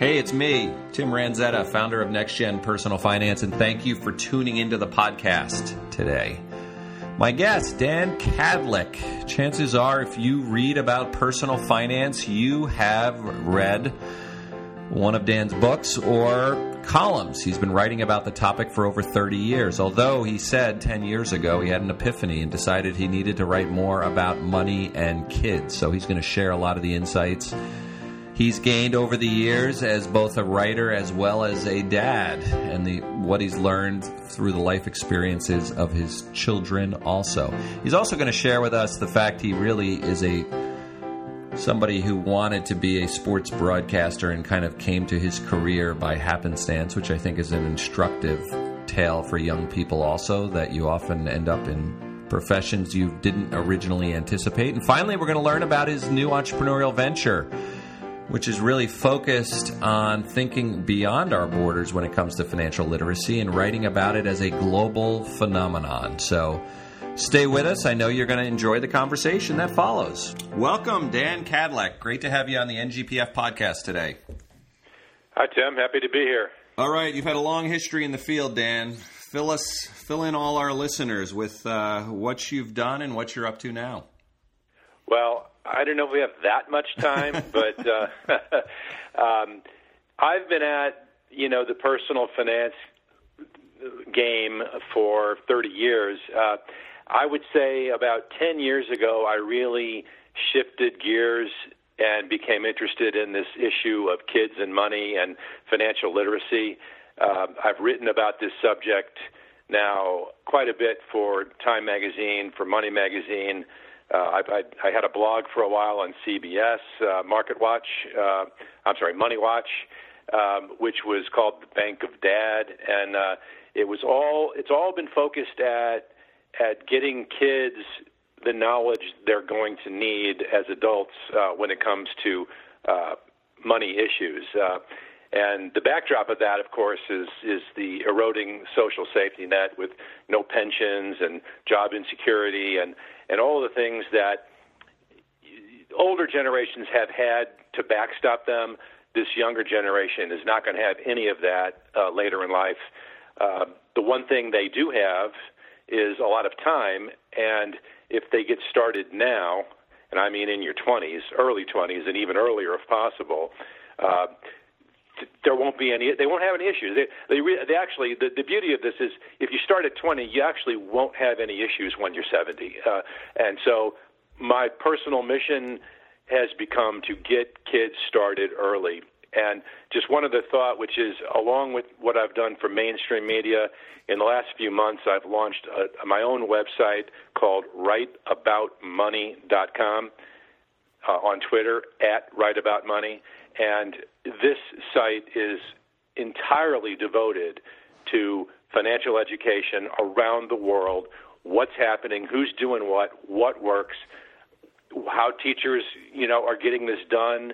Hey, it's me, Tim Ranzetta, founder of NextGen Personal Finance, and thank you for tuning into the podcast today. My guest, Dan Kadlec. Chances are, if you read about personal finance, you have read one of Dan's books or columns. He's been writing about the topic for over 30 years, although he said 10 years ago he had an epiphany and decided he needed to write more about money and kids. So he's going to share a lot of the insights he's gained over the years as both a writer as well as a dad and the what he's learned through the life experiences of his children also. He's also going to share with us the fact he really is a somebody who wanted to be a sports broadcaster and kind of came to his career by happenstance, which I think is an instructive tale for young people also that you often end up in professions you didn't originally anticipate. And finally, we're going to learn about his new entrepreneurial venture which is really focused on thinking beyond our borders when it comes to financial literacy and writing about it as a global phenomenon. So stay with us. I know you're going to enjoy the conversation that follows. Welcome, Dan Kadlec. Great to have you on the NGPF podcast today. Hi, Tim. Happy to be here. All right, you've had a long history in the field, Dan. Fill us, fill in all our listeners with uh, what you've done and what you're up to now. Well, I don't know if we have that much time, but uh, um, I've been at you know the personal finance game for 30 years. Uh, I would say about 10 years ago, I really shifted gears and became interested in this issue of kids and money and financial literacy. Uh, I've written about this subject now quite a bit for Time Magazine, for Money Magazine. Uh, I, I, I had a blog for a while on CBS, uh, Market Watch. Uh, I'm sorry, Money Watch, um, which was called the Bank of Dad, and uh, it was all. It's all been focused at at getting kids the knowledge they're going to need as adults uh, when it comes to uh, money issues. Uh, and the backdrop of that, of course, is is the eroding social safety net with no pensions and job insecurity and and all the things that older generations have had to backstop them. This younger generation is not going to have any of that uh, later in life. Uh, the one thing they do have is a lot of time, and if they get started now, and I mean in your 20s, early 20s, and even earlier if possible, uh, there won't be any. They won't have any issues. They, they, they actually. The, the beauty of this is, if you start at 20, you actually won't have any issues when you're 70. Uh, and so, my personal mission has become to get kids started early. And just one other thought, which is along with what I've done for mainstream media in the last few months, I've launched a, my own website called WriteAboutMoney.com uh, on Twitter at WriteAboutMoney and this site is entirely devoted to financial education around the world what's happening, who's doing what, what works, how teachers, you know, are getting this done,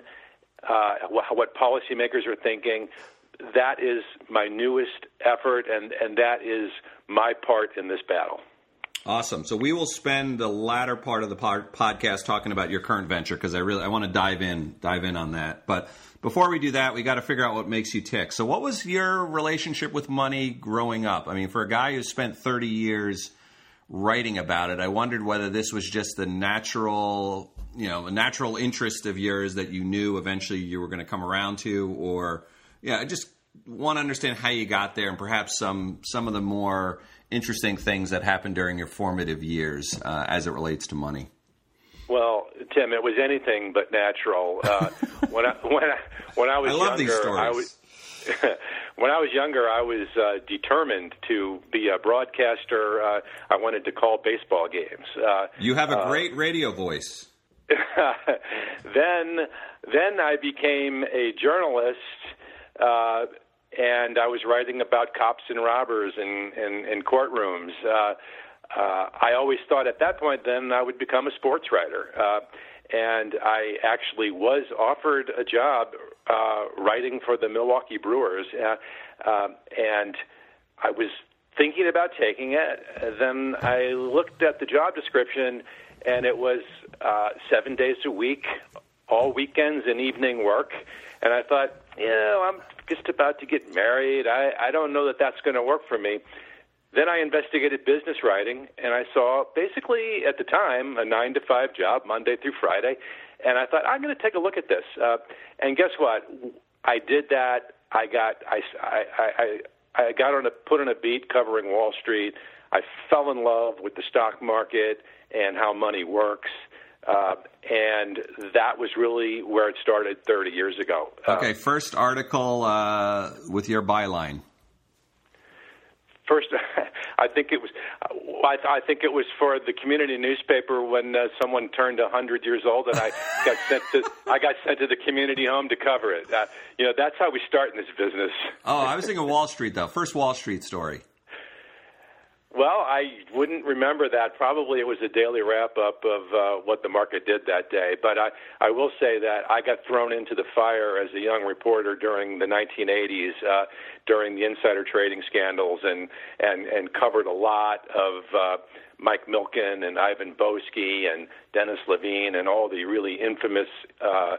uh, what policymakers are thinking. That is my newest effort, and, and that is my part in this battle. Awesome. So we will spend the latter part of the podcast talking about your current venture because I really I want to dive in dive in on that. But before we do that, we got to figure out what makes you tick. So what was your relationship with money growing up? I mean, for a guy who spent 30 years writing about it, I wondered whether this was just the natural, you know, a natural interest of yours that you knew eventually you were going to come around to or yeah, I just want to understand how you got there and perhaps some some of the more interesting things that happened during your formative years uh, as it relates to money? Well, Tim, it was anything but natural. Uh, when I when I when I was I younger, I was when I was younger, I was uh, determined to be a broadcaster. Uh, I wanted to call baseball games. Uh, you have a uh, great radio voice. then, then I became a journalist. And I was writing about cops and robbers in in, in courtrooms. Uh, uh, I always thought at that point then I would become a sports writer, uh, and I actually was offered a job uh, writing for the Milwaukee Brewers, uh, uh, and I was thinking about taking it. Then I looked at the job description, and it was uh, seven days a week, all weekends and evening work, and I thought you know, I'm just about to get married. I, I don't know that that's going to work for me. Then I investigated business writing, and I saw basically at the time a nine to five job, Monday through Friday, and I thought I'm going to take a look at this. Uh, and guess what? I did that. I got I, I, I, I got on a put on a beat covering Wall Street. I fell in love with the stock market and how money works. Uh, and that was really where it started 30 years ago. Okay, uh, first article uh, with your byline. First, I think it was. I, I think it was for the community newspaper when uh, someone turned a hundred years old, and I got sent to. I got sent to the community home to cover it. Uh, you know, that's how we start in this business. oh, I was thinking of Wall Street though. First Wall Street story. Well, I wouldn't remember that. Probably it was a daily wrap up of uh, what the market did that day. But I, I will say that I got thrown into the fire as a young reporter during the 1980s, uh, during the insider trading scandals, and and and covered a lot of. Uh, Mike Milken and Ivan Boesky and Dennis Levine and all the really infamous uh,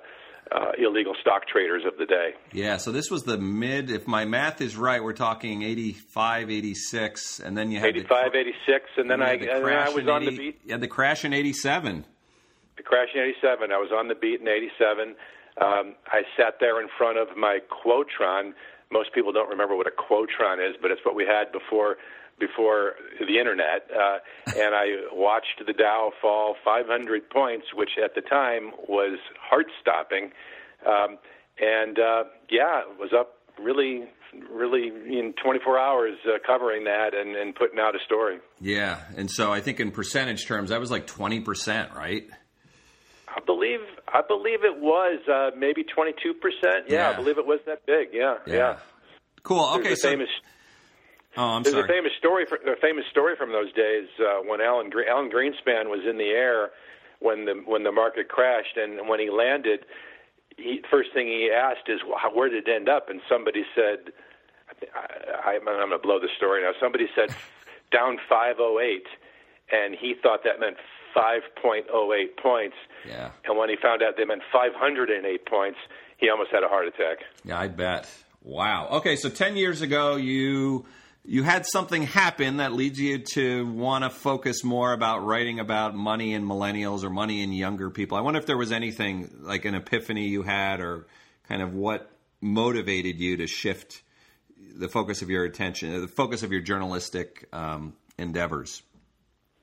uh, illegal stock traders of the day. Yeah, so this was the mid, if my math is right, we're talking 85, 86, and then you had 85, the, 86, and then, I, the and then I was on the beat. Had the crash in 87. The crash in 87. I was on the beat in 87. Um, I sat there in front of my Quotron. Most people don't remember what a Quotron is, but it's what we had before before the internet, uh, and I watched the Dow fall 500 points, which at the time was heart-stopping. Um, and uh, yeah, it was up really, really in 24 hours uh, covering that and, and putting out a story. Yeah, and so I think in percentage terms, that was like 20 percent, right? I believe I believe it was uh, maybe 22 percent. Yeah, I believe it was that big. Yeah, yeah. yeah. Cool. Okay, so famous Oh, I'm There's sorry. a famous story, for, a famous story from those days uh, when Alan Alan Greenspan was in the air when the when the market crashed, and when he landed, he first thing he asked is, well, "Where did it end up?" And somebody said, I, I, "I'm going to blow the story now." Somebody said down 508, and he thought that meant 5.08 points. Yeah. And when he found out they meant 508 points, he almost had a heart attack. Yeah, I bet. Wow. Okay, so 10 years ago, you you had something happen that leads you to want to focus more about writing about money in millennials or money in younger people. I wonder if there was anything like an epiphany you had or kind of what motivated you to shift the focus of your attention, the focus of your journalistic um, endeavors.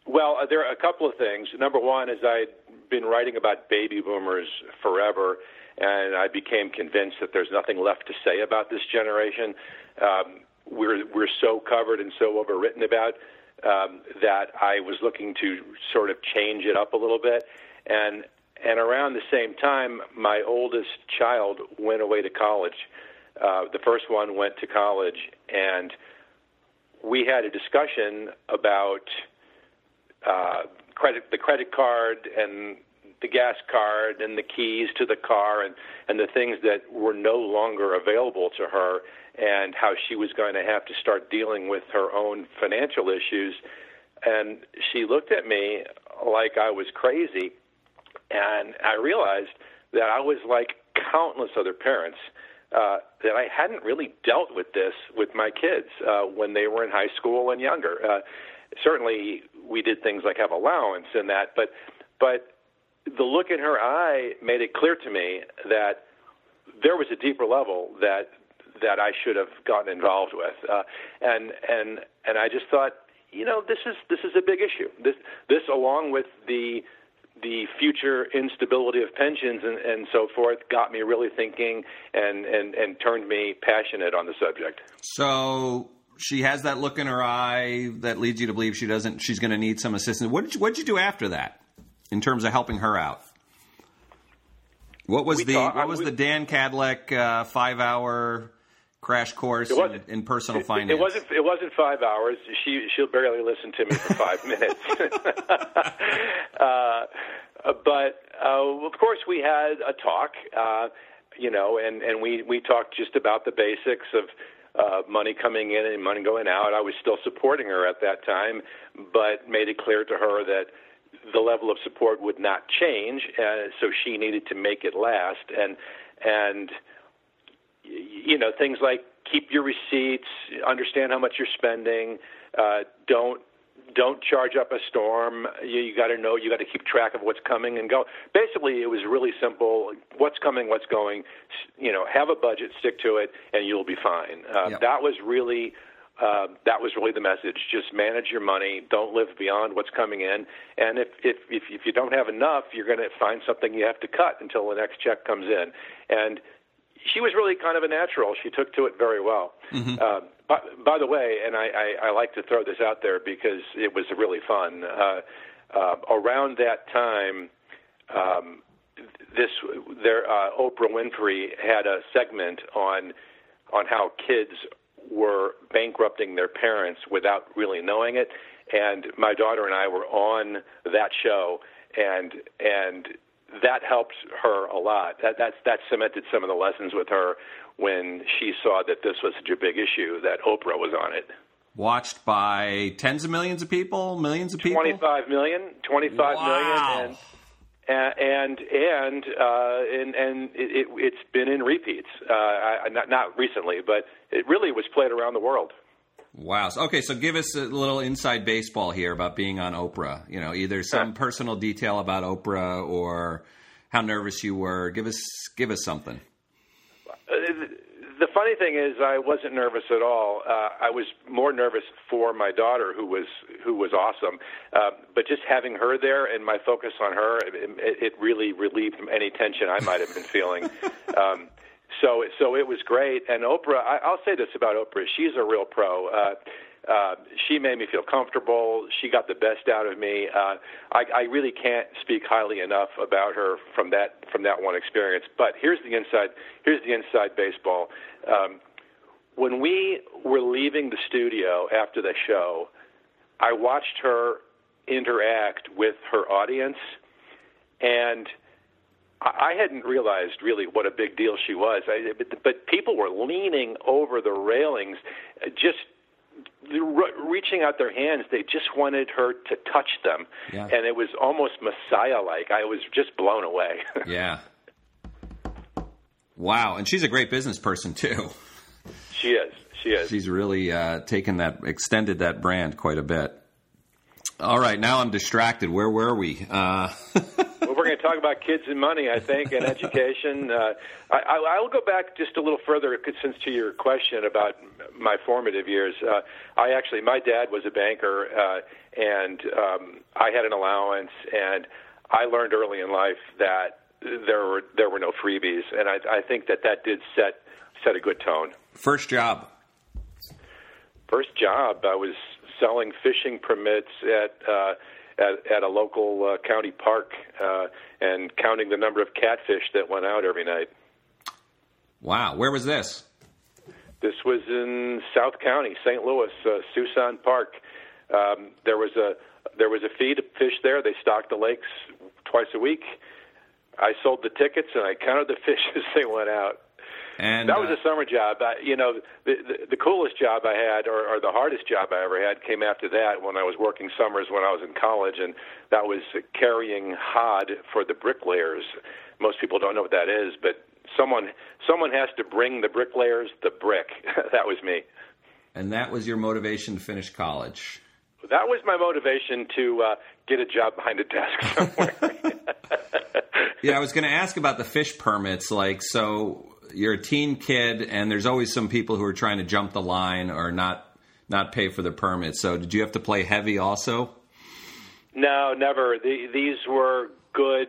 Well, uh, there are a couple of things. Number one is I'd been writing about baby boomers forever, and I became convinced that there's nothing left to say about this generation. Um, we're we're so covered and so overwritten about um, that I was looking to sort of change it up a little bit, and and around the same time, my oldest child went away to college. Uh, the first one went to college, and we had a discussion about uh, credit, the credit card, and the gas card, and the keys to the car, and and the things that were no longer available to her and how she was going to have to start dealing with her own financial issues. And she looked at me like I was crazy. And I realized that I was like countless other parents uh, that I hadn't really dealt with this with my kids uh, when they were in high school and younger. Uh, certainly, we did things like have allowance and that, but but the look in her eye made it clear to me that there was a deeper level that that I should have gotten involved with. Uh, and and and I just thought, you know, this is this is a big issue. This this along with the the future instability of pensions and, and so forth got me really thinking and, and, and turned me passionate on the subject. So she has that look in her eye that leads you to believe she doesn't she's going to need some assistance. What did you, what did you do after that in terms of helping her out? What was we the talk, what was we, the Dan Kadlec uh, five hour crash course in, in, personal it, finance. It wasn't. It wasn't five hours. She she'll barely listen to me for five minutes. uh, but uh, of course, we had a talk. Uh, you know, and and we we talked just about the basics of. Uh, money coming in and money going out. I was still supporting her at that time, but made it clear to her that the level of support would not change, uh, so she needed to make it last. And and you know things like keep your receipts, understand how much you're spending, uh, don't don't charge up a storm. You, you got to know, you got to keep track of what's coming and go. Basically, it was really simple. What's coming, what's going. You know, have a budget, stick to it, and you'll be fine. Uh, yep. That was really. Uh, that was really the message. Just manage your money. Don't live beyond what's coming in. And if if if, if you don't have enough, you're going to find something you have to cut until the next check comes in. And she was really kind of a natural. She took to it very well. Mm-hmm. Uh, by, by the way, and I, I, I like to throw this out there because it was really fun. Uh, uh, around that time, um, this there uh, Oprah Winfrey had a segment on on how kids were bankrupting their parents without really knowing it, and my daughter and I were on that show, and and that helped her a lot. That that's that cemented some of the lessons with her when she saw that this was such a big issue that Oprah was on it. Watched by tens of millions of people, millions of people. 25 million, 25 wow. million, and and and uh, and, and it, it, has been in repeats. Uh, I, not not recently, but it really was played around the world. Wow. Okay, so give us a little inside baseball here about being on Oprah. You know, either some personal detail about Oprah or how nervous you were. Give us give us something. Uh, the funny thing is, I wasn't nervous at all. Uh, I was more nervous for my daughter, who was who was awesome. Uh, but just having her there and my focus on her, it, it really relieved any tension I might have been feeling. um, so so it was great. And Oprah, I, I'll say this about Oprah: she's a real pro. Uh, uh, she made me feel comfortable. She got the best out of me. Uh, I, I really can't speak highly enough about her from that from that one experience. But here's the inside here's the inside baseball. Um, when we were leaving the studio after the show, I watched her interact with her audience, and I hadn't realized really what a big deal she was. I, but, but people were leaning over the railings, just reaching out their hands. They just wanted her to touch them, yeah. and it was almost Messiah-like. I was just blown away. yeah. Wow, and she's a great business person too. She is. She is. She's really uh, taken that, extended that brand quite a bit. All right, now I'm distracted. Where were we? Uh... well, we're going to talk about kids and money, I think, and education. Uh, I, I will go back just a little further, since to your question about my formative years. Uh, I actually, my dad was a banker, uh, and um, I had an allowance, and I learned early in life that there were there were no freebies, and I, I think that that did set set a good tone. First job. First job, I was selling fishing permits at uh, at, at a local uh, county park uh, and counting the number of catfish that went out every night. Wow, where was this? This was in South County, St. Louis, uh, Suson Park. Um, there was a there was a feed of fish there. They stocked the lakes twice a week. I sold the tickets and I counted the fish as they went out. And that was uh, a summer job. I, you know, the, the the coolest job I had, or, or the hardest job I ever had, came after that when I was working summers when I was in college, and that was carrying hod for the bricklayers. Most people don't know what that is, but someone someone has to bring the bricklayers the brick. that was me. And that was your motivation to finish college. That was my motivation to uh, get a job behind a desk somewhere. yeah, I was going to ask about the fish permits. Like, so you're a teen kid, and there's always some people who are trying to jump the line or not not pay for the permit. So, did you have to play heavy also? No, never. The, these were good,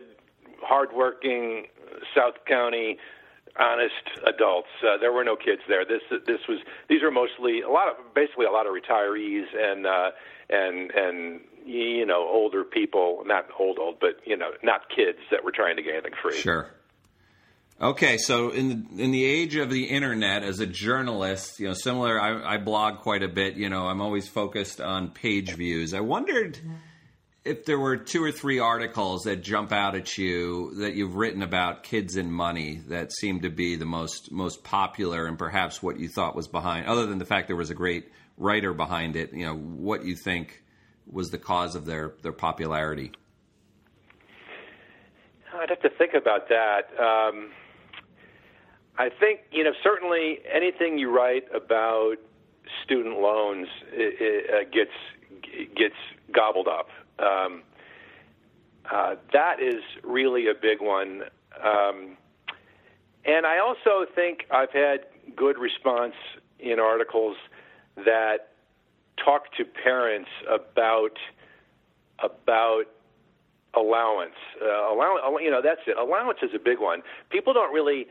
hardworking South County honest adults. Uh, there were no kids there. This this was these were mostly a lot of basically a lot of retirees and uh, and and you know older people, not old old, but you know not kids that were trying to get anything free. Sure. Okay, so in the, in the age of the internet, as a journalist, you know, similar, I, I blog quite a bit. You know, I'm always focused on page views. I wondered if there were two or three articles that jump out at you that you've written about kids and money that seem to be the most most popular, and perhaps what you thought was behind, other than the fact there was a great writer behind it. You know, what you think was the cause of their their popularity. I'd have to think about that. Um, I think you know certainly anything you write about student loans it, it, uh, gets gets gobbled up. Um, uh, that is really a big one. Um, and I also think I've had good response in articles that talk to parents about about allowance. Uh, allowance, you know, that's it. Allowance is a big one. People don't really.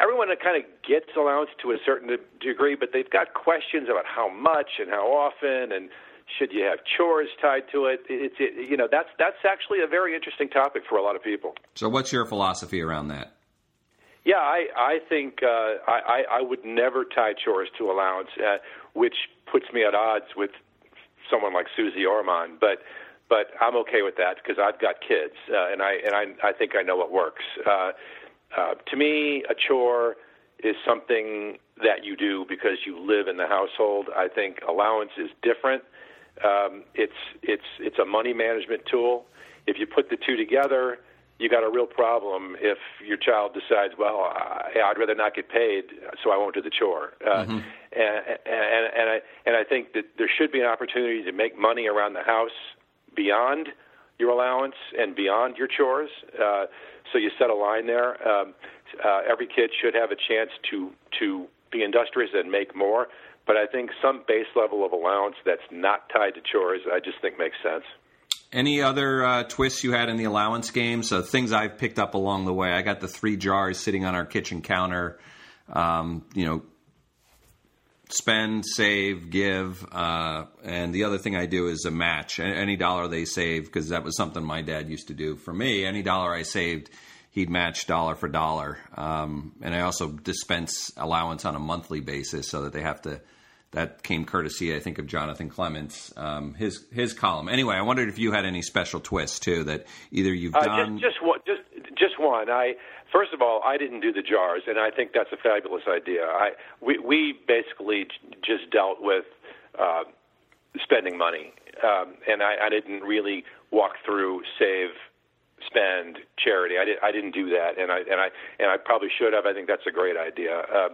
Everyone kind of gets allowance to a certain degree, but they've got questions about how much and how often and should you have chores tied to it? It's it, you know that's that's actually a very interesting topic for a lot of people. So, what's your philosophy around that? Yeah, I I think uh, I I would never tie chores to allowance, uh, which puts me at odds with someone like Suze Orman. But but I'm okay with that because I've got kids, uh, and I and I I think I know what works. Uh, uh, to me, a chore is something that you do because you live in the household. I think allowance is different. Um, it's it's it's a money management tool. If you put the two together, you got a real problem if your child decides, well, I, I'd rather not get paid, so I won't do the chore. Uh, mm-hmm. and, and and I and I think that there should be an opportunity to make money around the house beyond your allowance and beyond your chores. Uh, so you set a line there. Um, uh, every kid should have a chance to to be industrious and make more. But I think some base level of allowance that's not tied to chores, I just think makes sense. Any other uh, twists you had in the allowance game? So things I've picked up along the way. I got the three jars sitting on our kitchen counter. Um, you know, spend, save, give, uh, and the other thing I do is a match. Any dollar they save, because that was something my dad used to do for me. Any dollar I saved, he'd match dollar for dollar. Um, and I also dispense allowance on a monthly basis so that they have to that came courtesy, I think, of Jonathan Clements, um, his his column. Anyway, I wondered if you had any special twists too that either you've uh, done. Just, just one, just just one. I first of all, I didn't do the jars, and I think that's a fabulous idea. I we we basically just dealt with uh, spending money, um, and I, I didn't really walk through save spend charity. I did I didn't do that, and I and I and I probably should have. I think that's a great idea. Uh,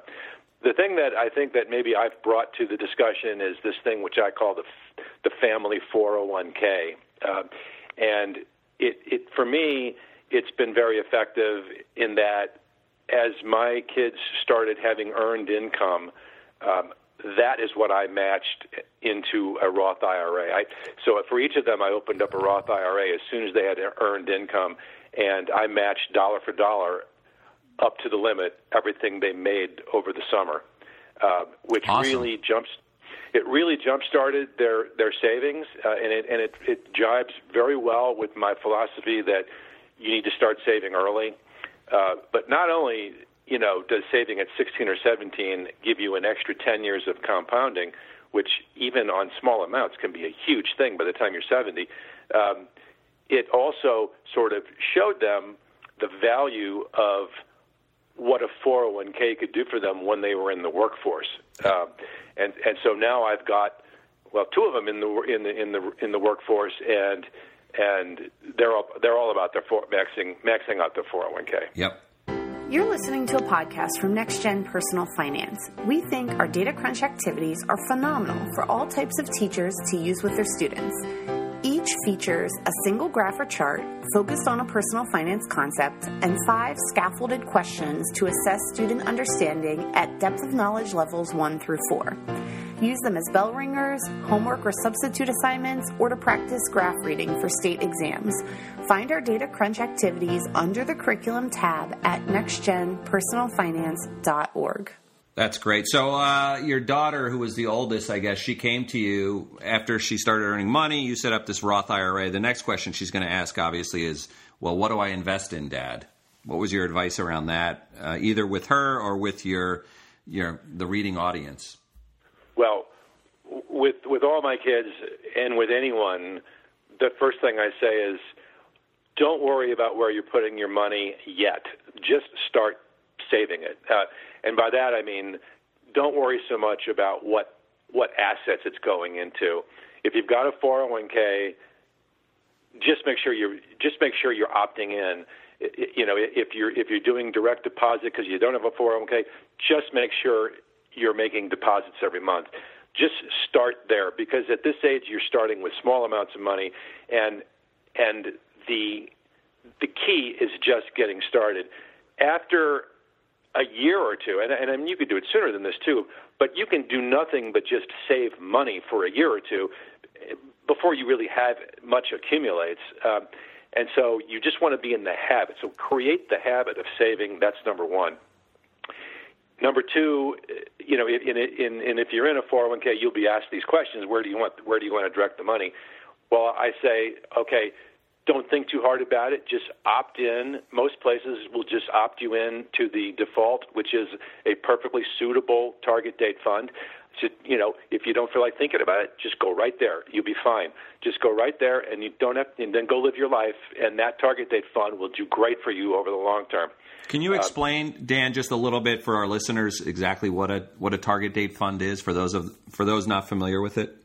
the thing that I think that maybe I've brought to the discussion is this thing which I call the the family 401k, uh, and it it for me it's been very effective in that as my kids started having earned income. Um, that is what I matched into a Roth IRA. I, so for each of them, I opened up a Roth IRA as soon as they had earned income, and I matched dollar for dollar up to the limit everything they made over the summer, uh, which awesome. really jumps. It really jump started their their savings, uh, and it and it it jibes very well with my philosophy that you need to start saving early. Uh, but not only you know does saving at 16 or 17 give you an extra 10 years of compounding, which even on small amounts can be a huge thing by the time you're 70. Um, it also sort of showed them the value of what a 401k could do for them when they were in the workforce. Uh, and and so now I've got well two of them in the in the in the in the workforce and and they're all they're all about their for, maxing maxing out their 401k. Yep. You're listening to a podcast from NextGen Personal Finance. We think our data crunch activities are phenomenal for all types of teachers to use with their students. Each features a single graph or chart focused on a personal finance concept and five scaffolded questions to assess student understanding at depth of knowledge levels 1 through 4. Use them as bell ringers, homework or substitute assignments, or to practice graph reading for state exams. Find our data crunch activities under the curriculum tab at nextgenpersonalfinance.org. That's great. So, uh, your daughter, who was the oldest, I guess, she came to you after she started earning money. You set up this Roth IRA. The next question she's going to ask, obviously, is, "Well, what do I invest in, Dad?" What was your advice around that, uh, either with her or with your, your the reading audience? Well, with with all my kids and with anyone, the first thing I say is, don't worry about where you're putting your money yet. Just start saving it. Uh, and by that I mean don't worry so much about what what assets it's going into. If you've got a 401k, just make sure you're just make sure you're opting in you know, if you're if you're doing direct deposit because you don't have a 401k, just make sure you're making deposits every month. Just start there because at this age you're starting with small amounts of money, and and the the key is just getting started. After a year or two, and, and I mean you could do it sooner than this too, but you can do nothing but just save money for a year or two before you really have much accumulates. Um, and so you just want to be in the habit. So create the habit of saving. That's number one. Number two, eh, you know, in, in, in, if you're in a 401k, you'll be asked these questions: Where do you want where do you want to direct the money? Well, I say, okay, don't think too hard about it. Just opt in. Most places will just opt you in to the default, which is a perfectly suitable target date fund. So, you know, if you don't feel like thinking about it, just go right there. You'll be fine. Just go right there, and you don't have, and then go live your life. And that target date fund will do great for you over the long term. Can you uh, explain, uh, Dan, just a little bit for our listeners exactly what a what a target date fund is for those of for those not familiar with it?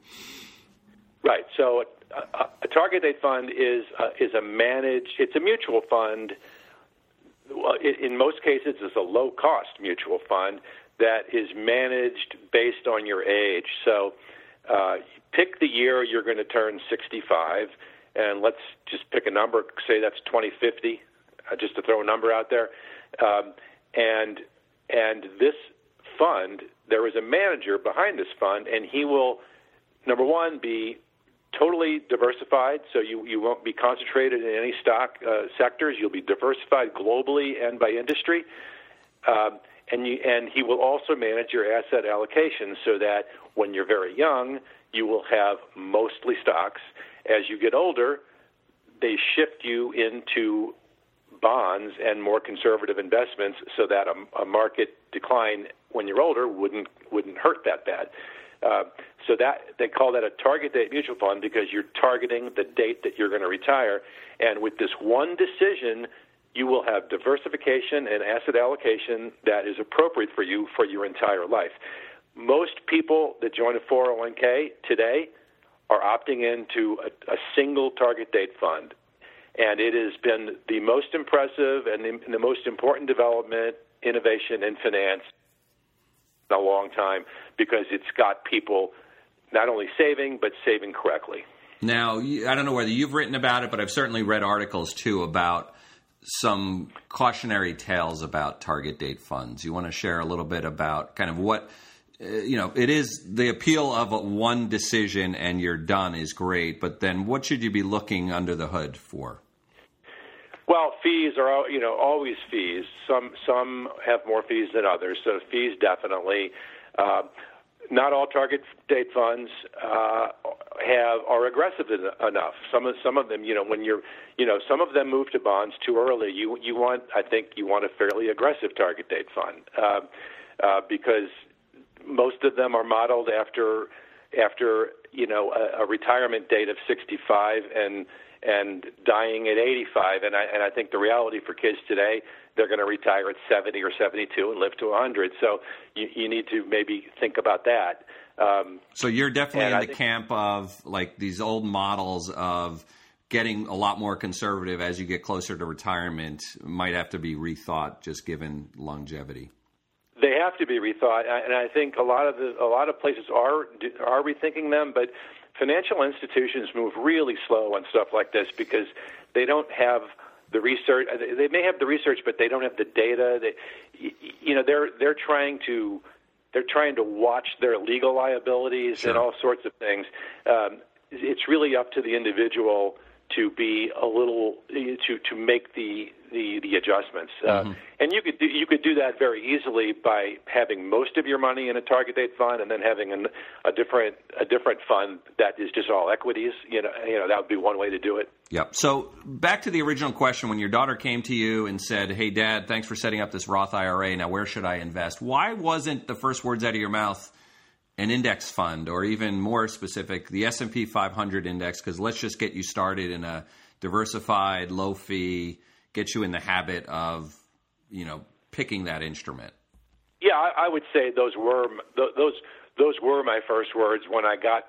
Right. So a, a target date fund is uh, is a managed. It's a mutual fund. Well, in most cases, it's a low cost mutual fund that is managed based on your age. So, uh, pick the year you're going to turn 65, and let's just pick a number. Say that's 2050, uh, just to throw a number out there. Um, and and this fund, there is a manager behind this fund, and he will, number one, be totally diversified, so you, you won't be concentrated in any stock uh, sectors. You'll be diversified globally and by industry. Um, and, you, and he will also manage your asset allocation so that when you're very young, you will have mostly stocks. As you get older, they shift you into bonds and more conservative investments so that a, a market decline when you're older wouldn't wouldn't hurt that bad. Uh, so that they call that a target date mutual fund because you're targeting the date that you're going to retire. And with this one decision, you will have diversification and asset allocation that is appropriate for you for your entire life. Most people that join a 401k today are opting into a, a single target date fund. And it has been the most impressive and the, the most important development, innovation in finance in a long time because it's got people not only saving, but saving correctly. Now, I don't know whether you've written about it, but I've certainly read articles too about some cautionary tales about target date funds. You want to share a little bit about kind of what uh, you know, it is the appeal of one decision and you're done is great, but then what should you be looking under the hood for? Well, fees are you know always fees. Some some have more fees than others, so fees definitely. Uh, not all target date funds uh, have are aggressive enough. Some of some of them, you know, when you're, you know, some of them move to bonds too early. You you want, I think, you want a fairly aggressive target date fund uh, uh, because most of them are modeled after after you know a, a retirement date of 65 and and dying at 85. And I and I think the reality for kids today they're going to retire at 70 or 72 and live to 100. So you, you need to maybe think about that. Um, so you're definitely in I the camp of like these old models of getting a lot more conservative as you get closer to retirement might have to be rethought just given longevity. They have to be rethought, and I think a lot of the, a lot of places are are rethinking them. But financial institutions move really slow on stuff like this because they don't have the research. Uh, they may have the research, but they don't have the data. They, you know, they're they're trying to they're trying to watch their legal liabilities sure. and all sorts of things. Um, it's really up to the individual to be a little to to make the the, the adjustments. Uh, mm-hmm. Uh, and you could do, you could do that very easily by having most of your money in a target date fund and then having an, a different a different fund that is just all equities. You know, you know that would be one way to do it. Yep. So back to the original question: when your daughter came to you and said, "Hey, Dad, thanks for setting up this Roth IRA. Now, where should I invest?" Why wasn't the first words out of your mouth? An index fund or even more specific the S&P 500 index cuz let's just get you started in a diversified low fee get you in the habit of you know picking that instrument yeah I, I would say those were those those were my first words when I got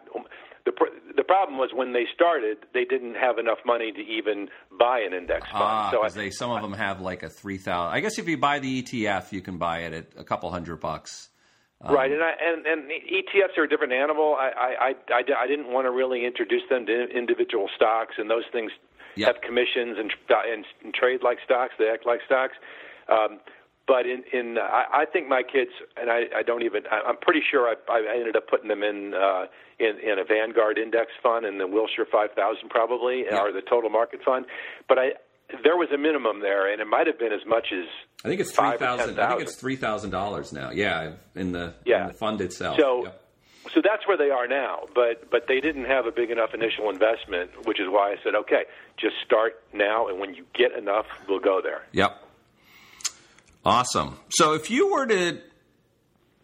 the pr- the problem was when they started, they didn't have enough money to even buy an index fund. Ah, so I, they some of them have like a three thousand. I guess if you buy the ETF, you can buy it at a couple hundred bucks. Right, and I, and and ETFs are a different animal. I I I, I, I didn't want to really introduce them to individual stocks, and those things Yep. have commissions and, and, and trade like stocks. They act like stocks. Um, but in, in I, I think my kids, and I, I don't even, I, I'm pretty sure I, I ended up putting them in, uh, in in a Vanguard index fund and the Wilshire 5000 probably, Yeah. or the total market fund. But I, there was a minimum there, and it might have been as much as I think it's three Five. I think it's three thousand dollars now. Yeah, in the Yeah. in the fund itself. So, Yep. so that's where they are now. But but they didn't have a big enough initial investment, which is why I said, okay, just start now, and when you get enough, we'll go there. Yep. Awesome. So if you were to,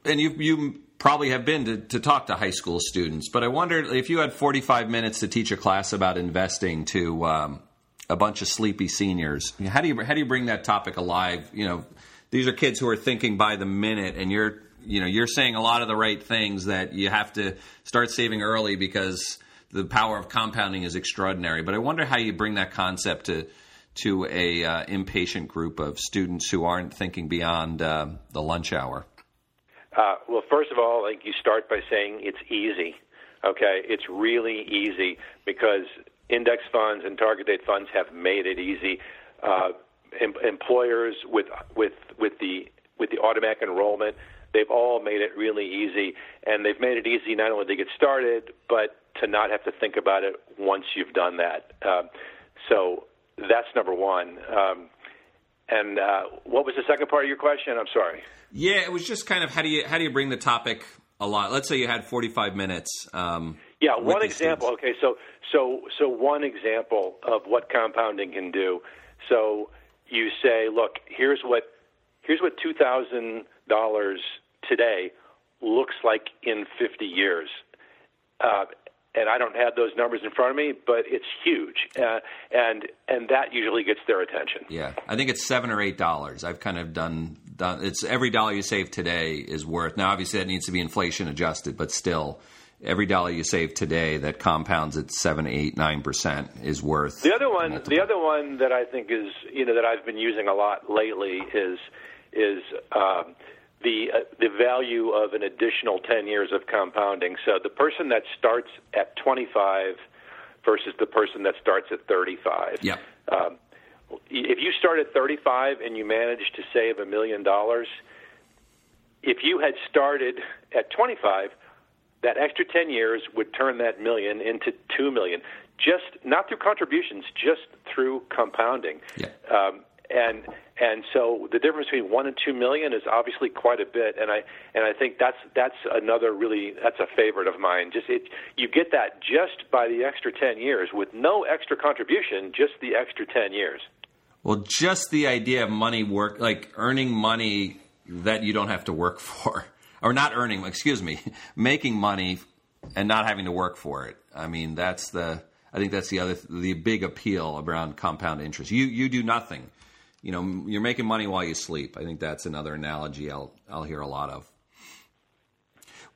and you you probably have been to, to talk to high school students, but I wondered if you had 45 minutes to teach a class about investing to um, a bunch of sleepy seniors, how do you how do you bring that topic alive? You know, these are kids who are thinking by the minute, and you're you know you're saying a lot of the right things that you have to start saving early because the power of compounding is extraordinary. But I wonder how you bring that concept to to a uh, impatient group of students who aren't thinking beyond uh, the lunch hour. Uh, well, first of all, like you start by saying it's easy. Okay, it's really easy because index funds and target date funds have made it easy. Uh, em- employers with with with the with the automatic enrollment, they've all made it really easy, and they've made it easy not only to get started, but to not have to think about it once you've done that. Um, so that's number one. Um, and uh, what was the second part of your question? I'm sorry. Yeah, it was just kind of how do you how do you bring the topic a lot? Let's say you had 45 minutes. Um, Yeah, one example. students. Okay, so so so one example of what compounding can do. So you say, look, here's what here's what two thousand dollars today looks like in fifty years. Uh, and I don't have those numbers in front of me, but it's huge, uh, and and that usually gets their attention. Yeah, I think it's seven or eight dollars. I've kind of done, done. It's every dollar you save today is worth. Now, obviously, that needs to be inflation adjusted, but still, every dollar you save today that compounds at seven, eight, nine percent is worth. The other one, multiple. the other one that I think is, you know, that I've been using a lot lately is is um, the uh, the value of an additional ten years of compounding. So the person that starts at 25 versus the person that starts at 35. Yep. Um, if you start at 35 and you manage to save a million dollars, if you had started at 25, that extra 10 years would turn that million into 2 million. Just not through contributions, just through compounding. Yeah. Um, and and so the difference between one and two million is obviously quite a bit, and I and I think that's that's another really that's a favorite of mine. Just it, you get that just by the extra ten years with no extra contribution, just the extra ten years. Well, just the idea of money work, like earning money that you don't have to work for, or not earning, excuse me, making money and not having to work for it. I mean, that's the, I think that's the other, the big appeal around compound interest. You, you do nothing. You know, you're making money while you sleep. I think that's another analogy I'll, I'll hear a lot of.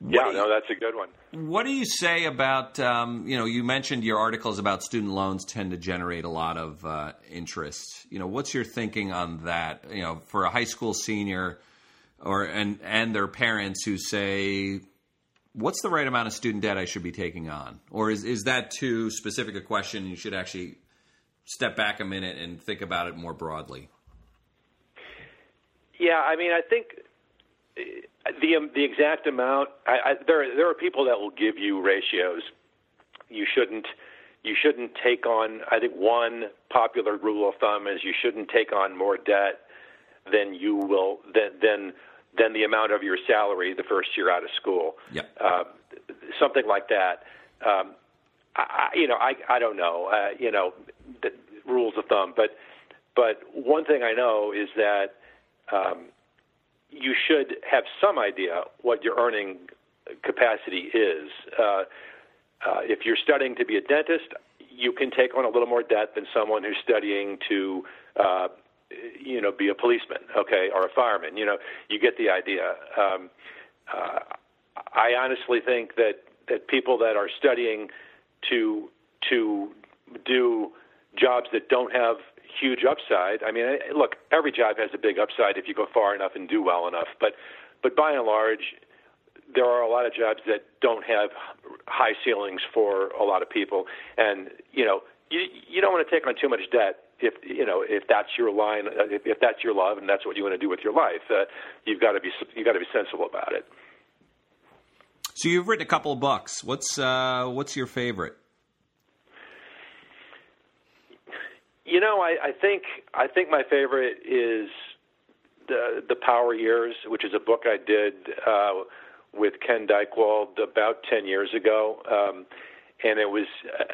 Yeah, you- no, that's a good one. What do you say about, um, you know, you mentioned your articles about student loans tend to generate a lot of uh, interest. You know, what's your thinking on that? You know, for a high school senior or and and their parents who say, what's the right amount of student debt I should be taking on? Or is, is that too specific a question? You should actually step back a minute and think about it more broadly. Yeah, I mean, I think uh, the um, the exact amount. I, I, there there are people that will give you ratios. You shouldn't you shouldn't take on. I think one popular rule of thumb is you shouldn't take on more debt than you will than than than the amount of your salary the first year out of school. Yep. Uh, something like that. Um, I, I- you know, I I don't know. Uh, you know, the rules of thumb, but but one thing I know is that um, you should have some idea what your earning capacity is. Uh, uh, if you're studying to be a dentist, you can take on a little more debt than someone who's studying to, uh, you know, be a policeman, okay, or a fireman. You know, you get the idea. Um, uh, I honestly think that at people that are studying to to do jobs that don't have huge upside. I mean, look, every job has a big upside if you go far enough and do well enough, but but by and large, there are a lot of jobs that don't have high ceilings for a lot of people, and you know, you you don't want to take on too much debt if you know if that's your line, if, if that's your love and that's what you want to do with your life. Uh, you've got to be you've got to be sensible about it. So you've written a couple of books. What's uh, what's your favorite? You know, I, I think I think my favorite is the the Power Years, which is a book I did uh, with Ken Dychtwald about ten years ago. Um, and it was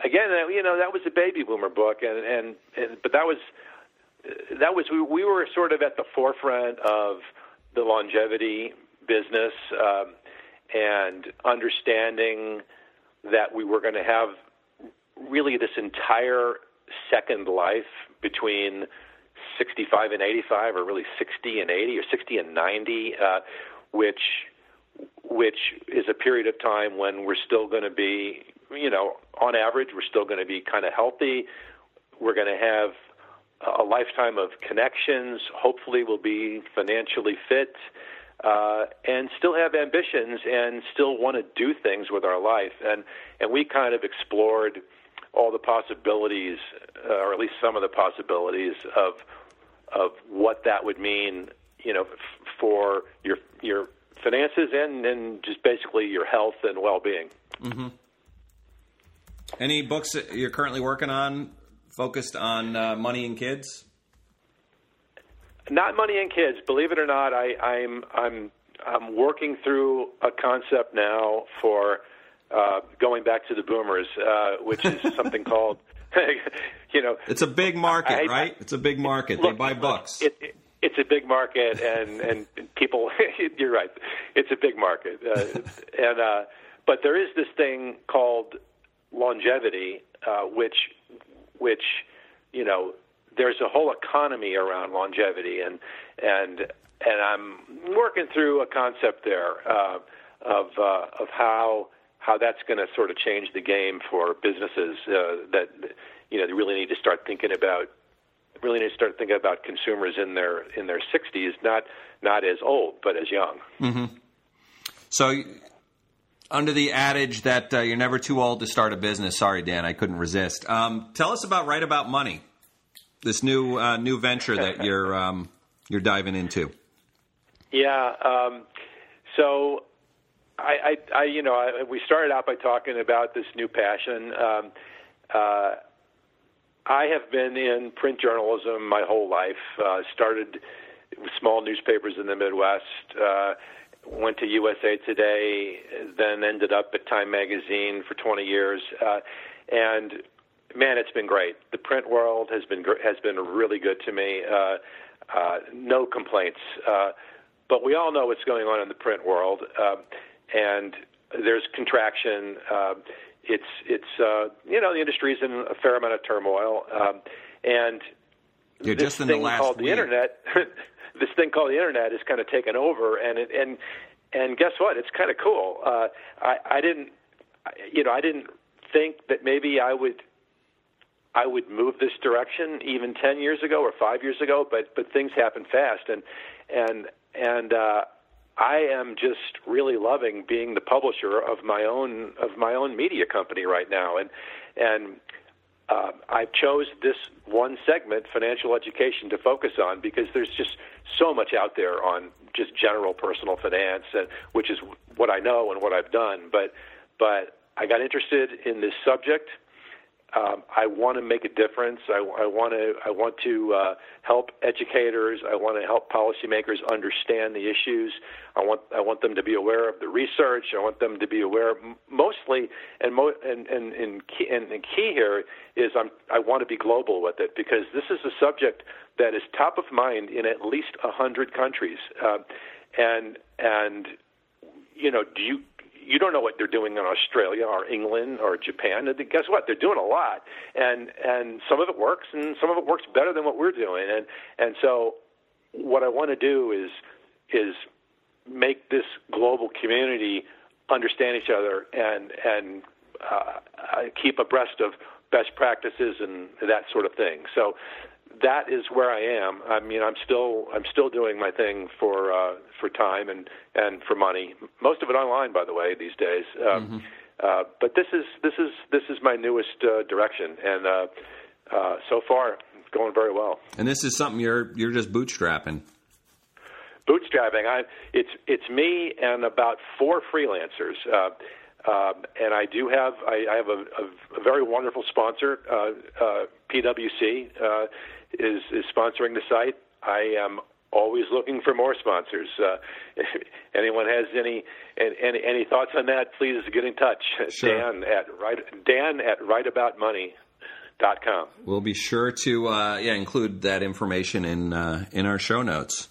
again, you know, that was a baby boomer book, and and, and but that was that was we, we were sort of at the forefront of the longevity business um, and understanding that we were going to have really this entire second life between 65 and 85, or really 60 and 80, or 60 and 90, uh, which which is a period of time when we're still going to be, you know, on average, we're still going to be kind of healthy. We're going to have a lifetime of connections. Hopefully, we'll be financially fit uh, and still have ambitions and still want to do things with our life. And and we kind of explored all the possibilities, uh, or at least some of the possibilities of of what that would mean, you know, f- for your your finances and and just basically your health and well being. Mm-hmm. Any books that you're currently working on focused on uh, money and kids? Not money and kids. Believe it or not, I, I'm I'm I'm working through a concept now for uh, going back to the boomers, uh, which is something called, you know, it's a big market, I, right? It's a big market. Look, they buy books. It, it, it's a big market, and and people. you're right. It's a big market, uh, and uh, but there is this thing called longevity, uh, which which you know there's a whole economy around longevity, and and and I'm working through a concept there uh, of uh, of how how that's going to sort of change the game for businesses uh, that you know they really need to start thinking about really need to start thinking about consumers in their in their 60s, not not as old but as young. Mm-hmm. So, under the adage that uh, you're never too old to start a business, sorry, Dan, I couldn't resist. Um, tell us about Write About Money, this new uh, new venture that you're um, you're diving into. Yeah. Um, so, I, I, I, you know, I, we started out by talking about this new passion. Um, uh, I have been in print journalism my whole life. Uh, started with small newspapers in the Midwest. Uh, went to USA Today, then ended up at Time Magazine for 20 years, uh, and man, it's been great. The print world has been has been really good to me. Uh, uh, no complaints. Uh, but we all know what's going on in the print world, uh, and there's contraction. Uh, it's it's uh, you know the industry's in a fair amount of turmoil, um, and You're this just in thing the last called week. the internet, this thing called the internet is kind of taken over, and it, and and guess what? It's kind of cool. Uh, I I didn't, you know, I didn't think that maybe I would I would move this direction even 10 years ago or 5 years ago but but things happen fast and and and uh I am just really loving being the publisher of my own of my own media company right now, and and uh, I chose this one segment, financial education, to focus on because there's just so much out there on just general personal finance, and which is what I know and what I've done. But but I got interested in this subject um, I want to make a difference. I, I want to I want to uh, help educators. I want to help policymakers understand the issues. I want I want them to be aware of the research. I want them to be aware mostly and mo- and and and key, and, and key here is I'm I want to be global with it because this is a subject that is top of mind in at least a hundred countries. Uh, and and you know, do you you don't know what they're doing in Australia or England or Japan. And guess what? They're doing a lot, and and some of it works, and some of it works better than what we're doing. And and so, what I want to do is is make this global community understand each other and and uh, keep abreast of best practices and that sort of thing. So that is where I am. I mean, I'm still I'm still doing my thing for uh, for time and and for money. Most of it online, by the way, these days. Um, mm-hmm. uh, but this is this is this is my newest uh, direction, and uh, uh, so far it's going very well. And this is something you're you're just bootstrapping. Bootstrapping. I it's it's me and about four freelancers. Uh, um, and I do have I, I have a, a, a very wonderful sponsor, uh, uh, PwC uh, is is sponsoring the site. I am always looking for more sponsors. Uh, if anyone has any, any any thoughts on that, please get in touch. Sure. Dan at right Dan at rightaboutmoney.com. We'll be sure to uh, yeah include that information in uh, in our show notes.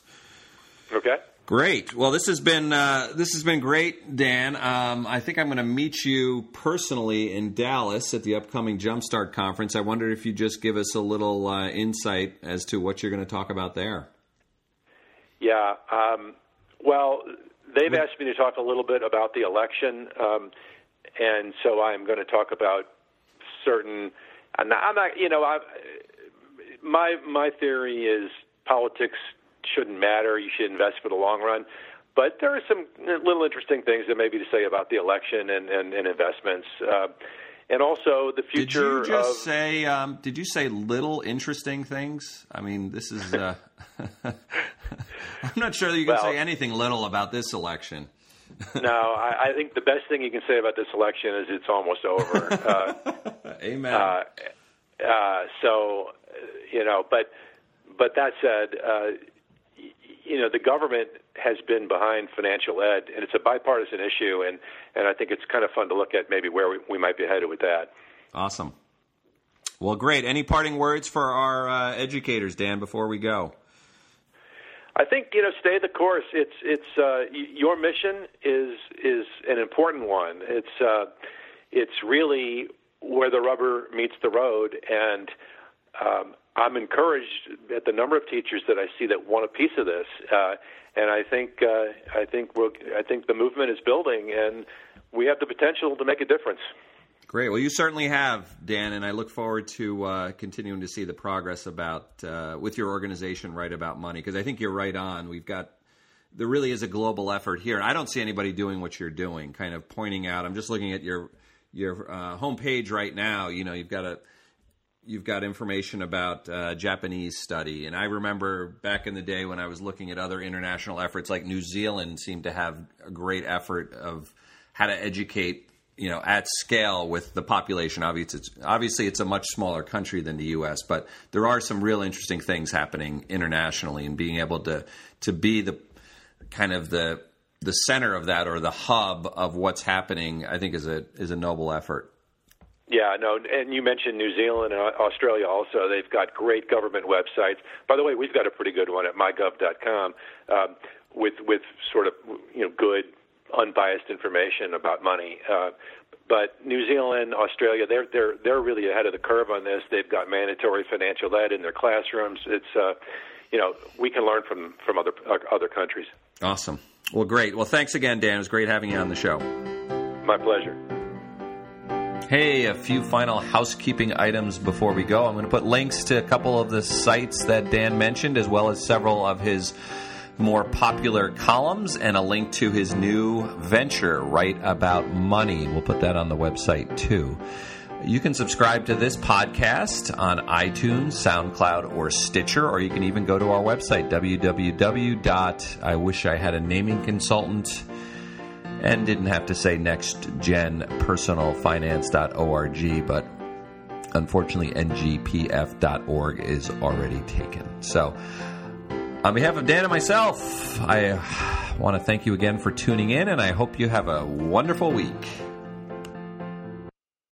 Okay. Great. Well, this has been uh, this has been great, Dan. Um, I think I'm going to meet you personally in Dallas at the upcoming Jumpstart conference. I wonder if you just give us a little uh, insight as to what you're going to talk about there. Yeah. Um, well, they've asked me to talk a little bit about the election, um, and so I'm going to talk about certain. I'm not you know, I, my my theory is politics shouldn't matter. You should invest for the long run. But there are some little interesting things that maybe to say about the election and, and, and investments. Uh, and also the future. Did you just of, say? Um, did you say little interesting things? I mean, this is. Uh, I'm not sure that you can well, say anything little about this election. no, I, I, think the best thing you can say about this election is it's almost over. Uh, Amen. Uh, uh, so, you know, but but that said, uh, you know, the government has been behind financial ed, and it's a bipartisan issue, and, and I think it's kind of fun to look at maybe where we, we might be headed with that. Awesome. Well, great. Any parting words for our uh, educators, Dan, before we go? I think you know, stay the course. It's it's uh, your mission is is an important one. It's uh, it's really where the rubber meets the road, and um, I'm encouraged at the number of teachers that I see that want a piece of this, uh, and I think uh, I think we're, I think the movement is building, and we have the potential to make a difference. Great. Well, you certainly have, Dan, and I look forward to uh, continuing to see the progress about uh, with your organization, Right About Money, because I think you're right on. We've got there really is a global effort here. I don't see anybody doing what you're doing, kind of pointing out. I'm just looking at your your uh, homepage right now. You know, you've got a you've got information about uh, Japanese study, and I remember back in the day when I was looking at other international efforts, like New Zealand seemed to have a great effort of how to educate, you know, at scale with the population. Obviously, it's, obviously, it's a much smaller country than the U.S., but there are some real interesting things happening internationally, and being able to to be the kind of the the center of that or the hub of what's happening, I think is a is a noble effort. Yeah, no, and you mentioned New Zealand and Australia also. They've got great government websites. By the way, we've got a pretty good one at mygov.com um, with with sort of you know good unbiased information about money. Uh, but New Zealand, Australia, they're they're they're really ahead of the curve on this. They've got mandatory financial ed in their classrooms. It's uh, you know we can learn from from other other countries. Awesome. Well, great. Well, thanks again, Dan. It was great having you on the show. My pleasure. Hey, a few final housekeeping items before we go. I'm going to put links to a couple of the sites that Dan mentioned, as well as several of his more popular columns, and a link to his new venture, Right About Money. We'll put that on the website too. You can subscribe to this podcast on iTunes, SoundCloud, or Stitcher, or you can even go to our website, www. I wish I had a naming consultant and didn't have to say nextgenpersonalfinance.org, but unfortunately ngpf.org is already taken. So, on behalf of Dan and myself, I want to thank you again for tuning in, and I hope you have a wonderful week.